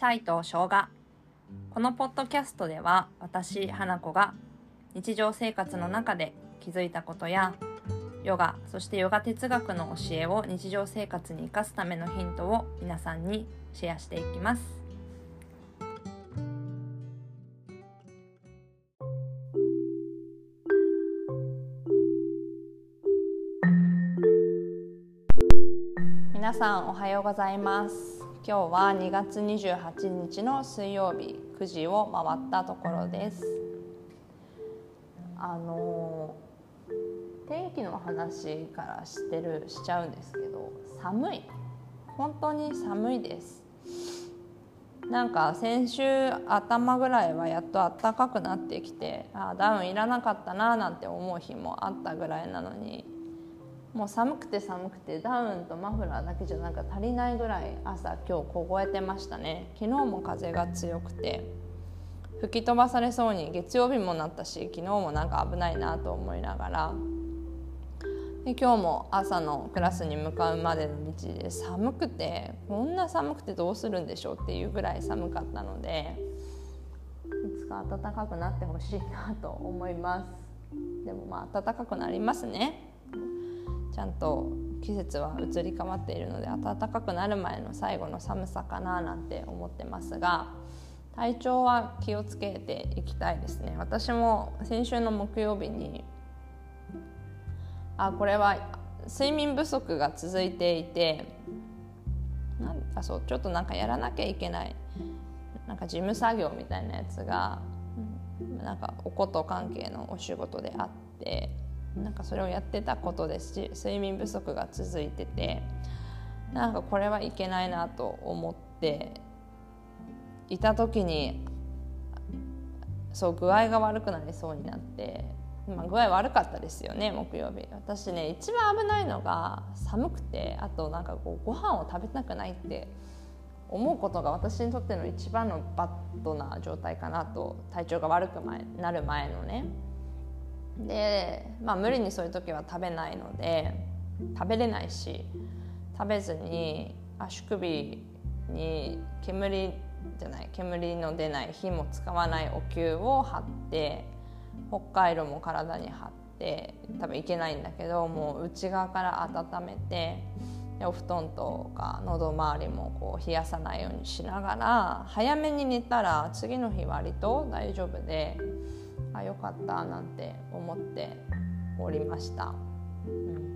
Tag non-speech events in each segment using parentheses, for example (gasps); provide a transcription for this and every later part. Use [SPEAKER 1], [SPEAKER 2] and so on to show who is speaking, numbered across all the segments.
[SPEAKER 1] チャイと生姜このポッドキャストでは私花子が日常生活の中で気づいたことやヨガそしてヨガ哲学の教えを日常生活に生かすためのヒントを皆さんにシェアしていきます。皆さんおはようございます。今日は2月28日の水曜日9時を回ったところです。あの天気の話からしてるしちゃうんですけど寒い。本当に寒いです。なんか先週頭ぐらいはやっと暖かくなってきてあダウンいらなかったななんて思う日もあったぐらいなのにもう寒くて寒くてダウンとマフラーだけじゃなんか足りないぐらい朝今日凍えてましたね。昨日も風が強くて吹き飛ばされそうに月曜日もなったし昨日もなんか危ないなと思いながら。で今日も朝のクラスに向かうまでの道で寒くてこんな寒くてどうするんでしょうっていうぐらい寒かったのでいつか暖かくなってほしいなと思います。でもまあ暖かくなりますね。ちゃんと季節は移り変わっているので暖かくなる前の最後の寒さかななんて思ってますが体調は気をつけていきたいですね。私も先週の木曜日にあこれは睡眠不足が続いていてなんあそうちょっとなんかやらなきゃいけないなんか事務作業みたいなやつがなんかおこと関係のお仕事であってなんかそれをやってたことですし睡眠不足が続いててなんかこれはいけないなと思っていた時にそう具合が悪くなりそうになってまあ、具合悪かったですよね木曜日。私ね一番危ないのが寒くてあとなんかこうご飯を食べたくないって思うことが私にとっての一番のバッドな状態かなと体調が悪くなる前のね。でまあ無理にそういう時は食べないので食べれないし食べずに足首に煙じゃない煙の出ない火も使わないお灸を貼って北海道も体に貼って多分いけないんだけどもう内側から温めてでお布団とか喉周りもこう冷やさないようにしながら早めに寝たら次の日割と大丈夫であよかったなんて思っておりました。うん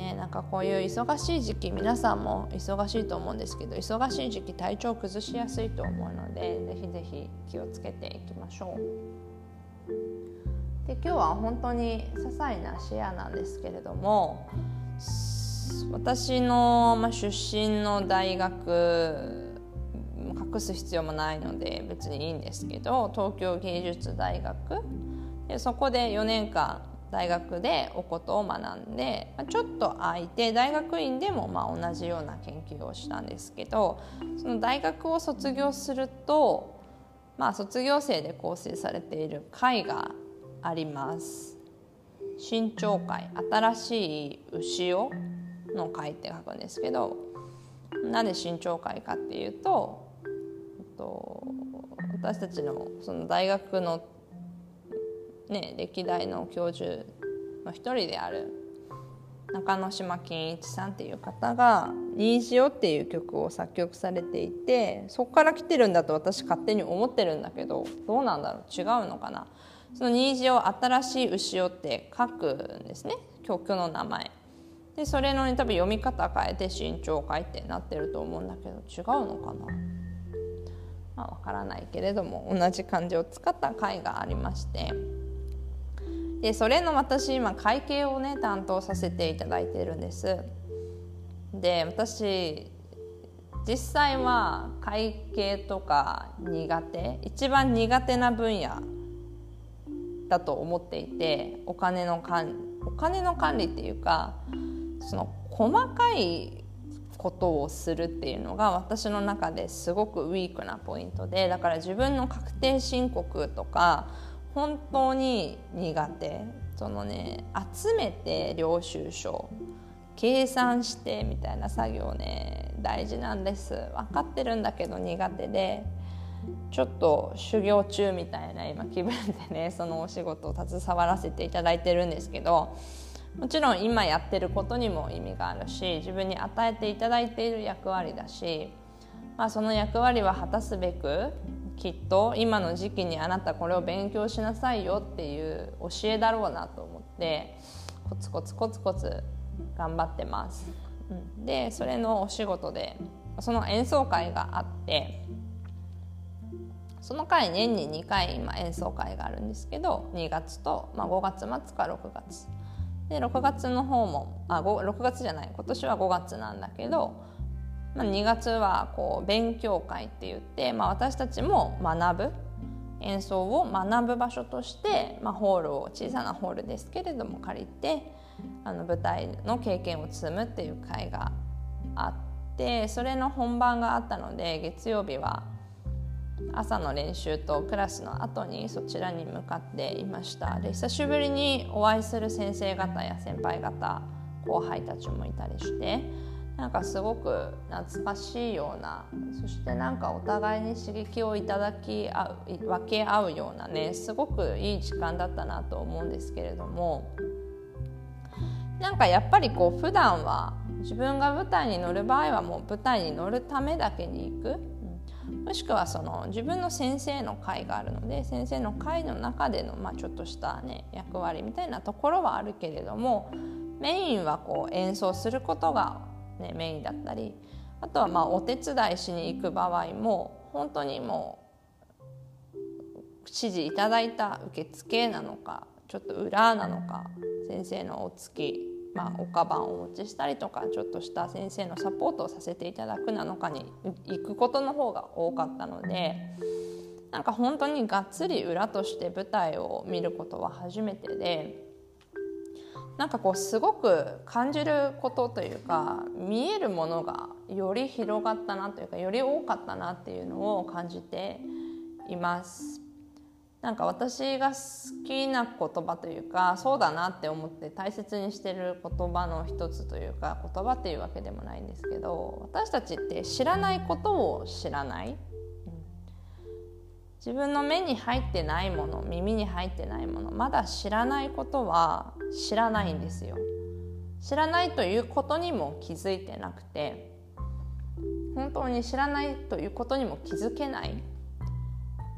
[SPEAKER 1] ね、なんかこういう忙しい時期皆さんも忙しいと思うんですけど忙しい時期体調崩しやすいと思うのでぜひぜひ気をつけていきましょう。で今日は本当に些細なシェアなんですけれども私の、ま、出身の大学隠す必要もないので別にいいんですけど東京芸術大学。でそこで4年間大学でおことを学んでちょっと空いて大学院でもまあ同じような研究をしたんですけどその大学を卒業するとまあ、卒業生で構成されている会があります。新潮会。新しい牛尾の会って書くんですけどなんで新潮会かっていうとと私たちのその大学の、ね、歴代の教授の一人である中之島健一さんっていう方が「虹を」っていう曲を作曲されていてそこから来てるんだと私勝手に思ってるんだけどどうなんだろう？違うのかな？その虹を新しい牛をって書くんですね。曲の名前。でそれの多分読み方変えて新潮会ってなってると思うんだけど違うのかな？まあ分からないけれども同じ漢字を使った回がありまして。でそれの私今会計をね担当させていただいてるんです。で私実際は会計とか苦手一番苦手な分野だと思っていてお金の管お金の管理っていうかその細かいことをするっていうのが私の中ですごくウィークなポイントでだから自分の確定申告とか本当に苦手。そのね集めて領収書計算してみたいな作業ね大事なんです。分かってるんだけど苦手でちょっと修行中みたいな今気分でねそのお仕事を携わらせていただいてるんですけどもちろん今やってることにも意味があるし自分に与えていただいている役割だし、まあ、その役割は果たすべくきっと今の時期にあなたこれを勉強しなさいよっていう教えだろうなと思ってコツコツコツコツ頑張ってます。でそれのお仕事でその演奏会があってその回年に2回今演奏会があるんですけど2月と、まあ、5月末か6月で6月の方もあ6月じゃない今年は5月なんだけど、まあ、2月はこう勉強会って言って、まあ、私たちも学ぶ演奏を学ぶ場所として、まあ、ホールを小さなホールですけれども借りてあの舞台の経験を積むっていう会があってそれの本番があったので月曜日は朝の練習とクラスの後にそちらに向かっていました。で久しぶりにお会いする先生方や先輩方後輩たちもいたりしてなんかすごく懐かしいようなそしてなんかお互いに刺激をいただき合う分け合うようなねすごくいい時間だったなと思うんですけれどもなんかやっぱりこう普段は自分が舞台に乗る場合はもう舞台に乗るためだけに行く。もしくはその自分の先生の会があるので先生の会の中での、まあ、ちょっとしたね役割みたいなところはあるけれどもメインはこう演奏することが、ね、メインだったりあとはまあお手伝いしに行く場合も本当にもう指示いただいた受付なのかちょっと裏なのか先生のお付きまあ、おかばんをお持ちしたりとかちょっとした先生のサポートをさせていただくなのかに行くことの方が多かったのでなんか本当にがっつり裏として舞台を見ることは初めてでなんかこうすごく感じることというか見えるものがより広がったなというかより多かったなっていうのを感じています。なんか私が好きな言葉というかそうだなって思って大切にしてる言葉の一つというか言葉っていうわけでもないんですけど私たちって知らないことを知らない、自分の目に入ってないもの耳に入ってないものまだ知らないことは知らないんですよ。知らないということにも気づいてなくて本当に知らないということにも気づけない。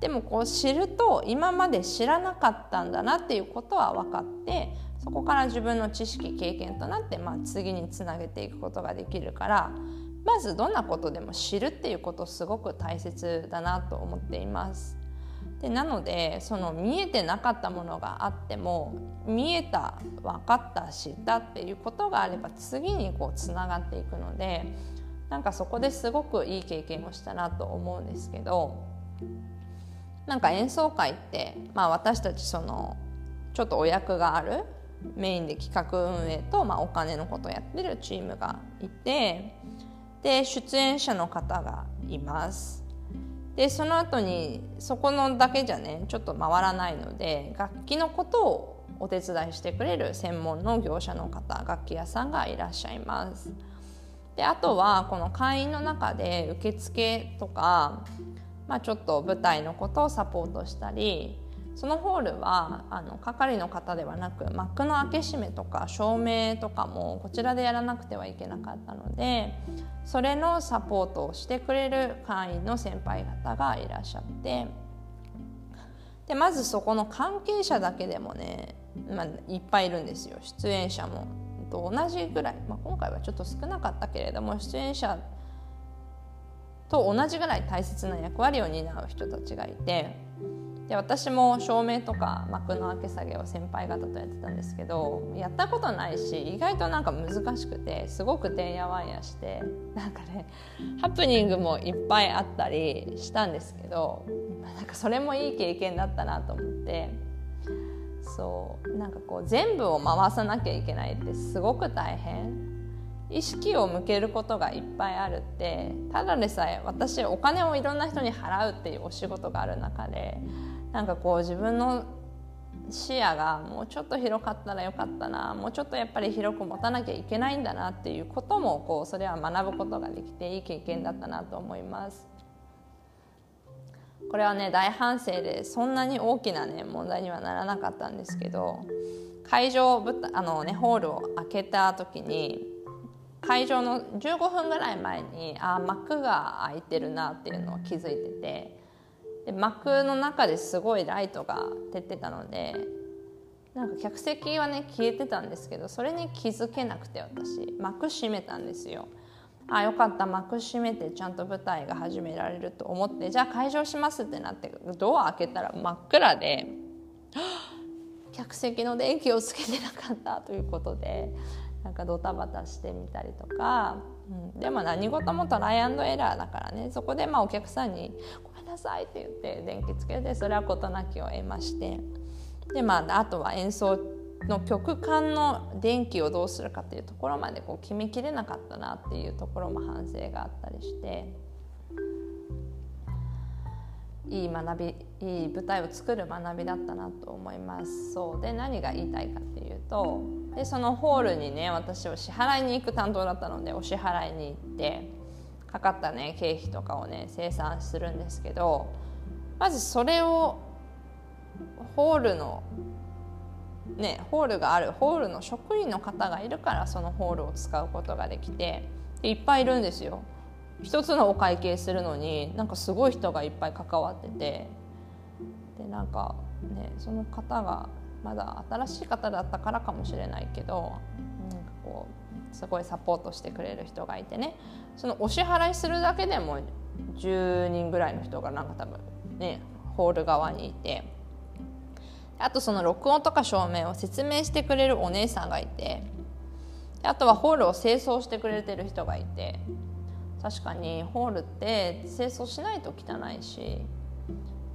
[SPEAKER 1] でもこう知ると今まで知らなかったんだなっていうことは分かってそこから自分の知識経験となって、まあ、次につなげていくことができるからまずどんなことでも知るっていうことすごく大切だなと思っています。でなのでその見えてなかったものがあっても見えた分かった知ったっていうことがあれば次にこうつながっていくのでなんかそこですごくいい経験をしたなと思うんですけどなんか演奏会って、まあ、私たちそのちょっとお役があるメインで企画運営と、まあ、お金のことをやってるチームがいてで出演者の方がいます。でその後にそこのだけじゃねちょっと回らないので楽器のことをお手伝いしてくれる専門の業者の方楽器屋さんがいらっしゃいます。であとはこの会員の中で受付とかまあ、ちょっと舞台のことをサポートしたりそのホールはあの係の方ではなく幕の開け閉めとか照明とかもこちらでやらなくてはいけなかったのでそれのサポートをしてくれる会員の先輩方がいらっしゃってでまずそこの関係者だけでもね、まあ、いっぱいいるんですよ出演者も。と同じぐらい、まあ、今回はちょっと少なかったけれども出演者と同じぐらい大切な役割を担う人たちがいてで私も照明とか幕の開け下げを先輩方とやってたんですけどやったことないし意外となんか難しくてすごくてんやわんやしてなんかねハプニングもいっぱいあったりしたんですけどなんかそれもいい経験だったなと思ってそうなんかこう全部を回さなきゃいけないってすごく大変。意識を向けることがいっぱいあるってただでさえ私お金をいろんな人に払うっていうお仕事がある中でなんかこう自分の視野がもうちょっと広かったらよかったなもうちょっとやっぱり広く持たなきゃいけないんだなっていうこともこうそれは学ぶことができていい経験だったなと思います。これはね大反省でそんなに大きなね問題にはならなかったんですけど会場あの、ね、ホールを開けた時に会場の15分ぐらい前にあ幕が開いてるなっていうのを気づいてて。で幕の中ですごいライトが照ってたのでなんか客席はね消えてたんですけどそれに気づけなくて私。幕閉めたんですよ。あよかった幕閉めてちゃんと舞台が始められると思ってじゃあ会場しますってなってドア開けたら真っ暗で (gasps) 客席の電気をつけてなかったということで。なんかドタバタしてみたりとか、うん、でも何事もトライアンドエラーだからね。そこでまあお客さんに「ごめんなさい」って言って電気つけてそれは事なきを得まして。でまああとは演奏の曲間の電気をどうするかっていうところまでこう決めきれなかったなっていうところも反省があったりして。いい学びいい舞台を作る学びだったなと思います。そう。で何が言いたいかっていうとでそのホールにね私を支払いに行く担当だったのでお支払いに行ってかかったね経費とかをね生産するんですけどまずそれをホールのね、ホールがあるホールの職員の方がいるからそのホールを使うことができていっぱいいるんですよ。一つのお会計するのになんかすごい人がいっぱい関わっててでなんかねその方がまだ新しい方だったからかもしれないけどなんかこうすごいサポートしてくれる人がいてね。そのお支払いするだけでも10人ぐらいの人がなんか多分ねホール側にいて。あとその録音とか照明を説明してくれるお姉さんがいて。あとはホールを清掃してくれてる人がいて。確かにホールって清掃しないと汚いし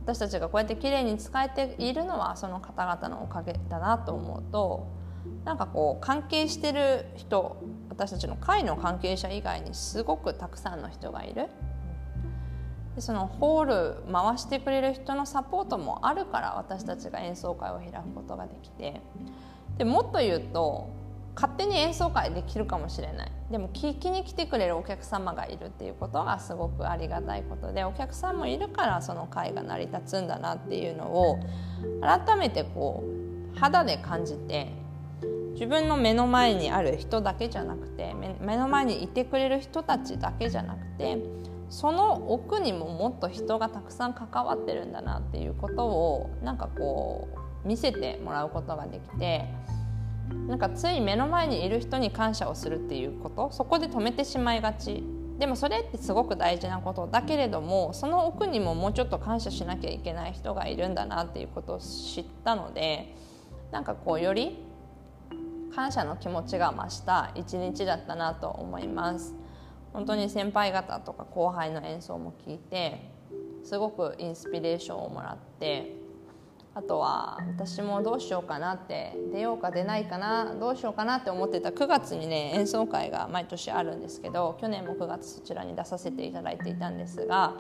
[SPEAKER 1] 私たちがこうやって綺麗に使えているのはその方々のおかげだなと思うとなんかこう関係してる人私たちの会の関係者以外にすごくたくさんの人がいる。でそのホール回してくれる人のサポートもあるから私たちが演奏会を開くことができてでもっと言うと勝手に演奏会できるかもしれない。でも聞きに来てくれるお客様がいるっていうことがすごくありがたいことでお客さんもいるからその会が成り立つんだなっていうのを改めてこう肌で感じて自分の目の前にある人だけじゃなくて目の前にいてくれる人たちだけじゃなくてその奥にももっと人がたくさん関わってるんだなっていうことをなんかこう見せてもらうことができてなんかつい目の前にいる人に感謝をするっていうことそこで止めてしまいがちでもそれってすごく大事なことだけれどもその奥にももうちょっと感謝しなきゃいけない人がいるんだなっていうことを知ったのでなんかこうより感謝の気持ちが増した一日だったなと思います。本当に先輩方とか後輩の演奏も聞いてすごくインスピレーションをもらってあとは私もどうしようかなって出ようか出ないかなどうしようかなって思ってた9月にね演奏会が毎年あるんですけど去年も9月そちらに出させていただいていたんですが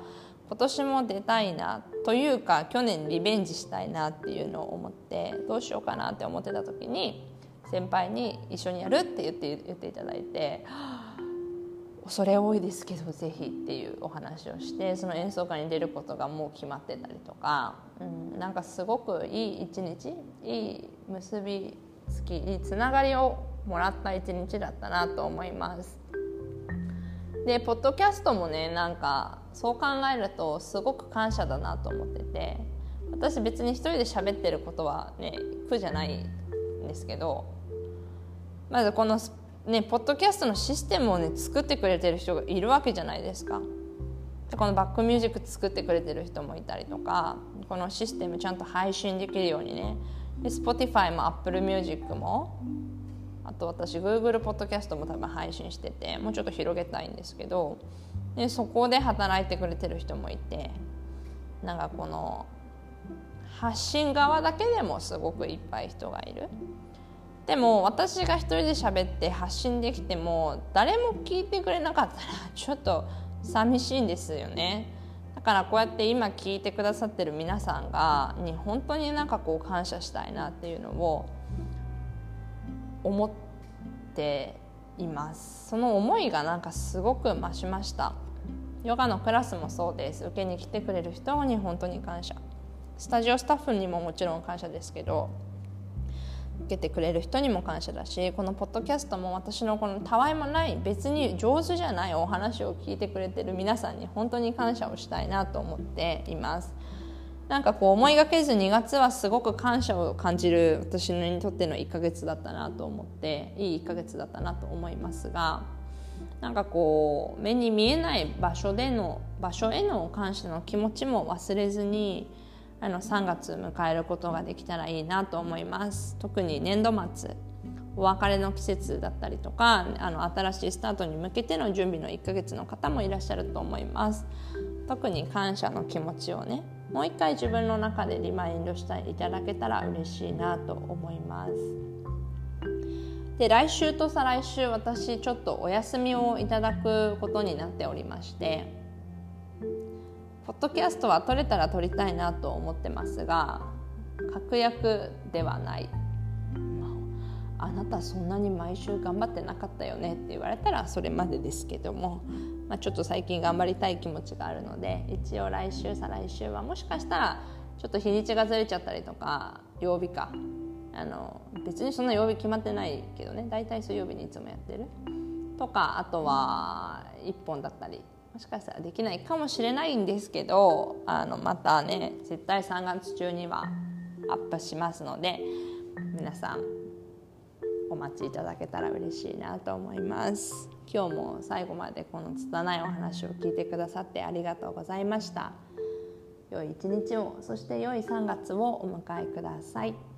[SPEAKER 1] 今年も出たいなというか去年リベンジしたいなっていうのを思ってどうしようかなって思ってた時に先輩に一緒にやるって言って言っていただいて。恐れ多いですけどぜひっていうお話をしてその演奏会に出ることがもう決まってたりとか、うん、なんかすごくいい一日いい結びつきいいつながりをもらった一日だったなと思います。でポッドキャストもねなんかそう考えるとすごく感謝だなと思ってて私別に一人で喋ってることはね苦じゃないんですけどまずこのスね、ポッドキャストのシステムをね作ってくれてる人がいるわけじゃないですか。でこのバックミュージック作ってくれてる人もいたりとかこのシステムちゃんと配信できるようにねで Spotify も Apple Music もあと私 Google ポッドキャストも多分配信しててもうちょっと広げたいんですけどでそこで働いてくれてる人もいてなんかこの発信側だけでもすごくいっぱい人がいる。でも私が一人で喋って発信できても誰も聞いてくれなかったら (laughs) ちょっと寂しいんですよね。だからこうやって今聞いてくださってる皆さんがに本当になんかこう感謝したいなっていうのを思っています。その思いがなんかすごく増しました。ヨガのクラスもそうです。受けに来てくれる人に本当に感謝。スタジオスタッフにももちろん感謝ですけどけてくれる人にも感謝だしこのポッドキャストも私のこのたわいもない別に上手じゃないお話を聞いてくれてる皆さんに本当に感謝をしたいなと思っています。なんかこう思いがけず2月はすごく感謝を感じる私にとっての1ヶ月だったなと思っていい1ヶ月だったなと思いますがなんかこう目に見えない場所での場所への感謝の気持ちも忘れずにあの3月迎えることができたらいいなと思います。特に年度末お別れの季節だったりとかあの新しいスタートに向けての準備の1ヶ月の方もいらっしゃると思います。特に感謝の気持ちをねもう一回自分の中でリマインドしていただけたら嬉しいなと思います。で来週と再来週私ちょっとお休みをいただくことになっておりましてポッドキャストは撮れたら撮りたいなと思ってますが確約ではない、あ、あなたそんなに毎週頑張ってなかったよねって言われたらそれまでですけども、まあ、ちょっと最近頑張りたい気持ちがあるので一応来週再来週はもしかしたらちょっと日にちがずれちゃったりとか曜日か。あの別にそんな曜日決まってないけどね。大体水曜日にいつもやってる。とかあとは1本だったりもしかしたらできないかもしれないんですけどあのまたね絶対3月中にはアップしますので皆さんお待ちいただけたら嬉しいなと思います今日も最後までこの拙いお話を聞いてくださってありがとうございました良い一日をそして良い3月をお迎えください。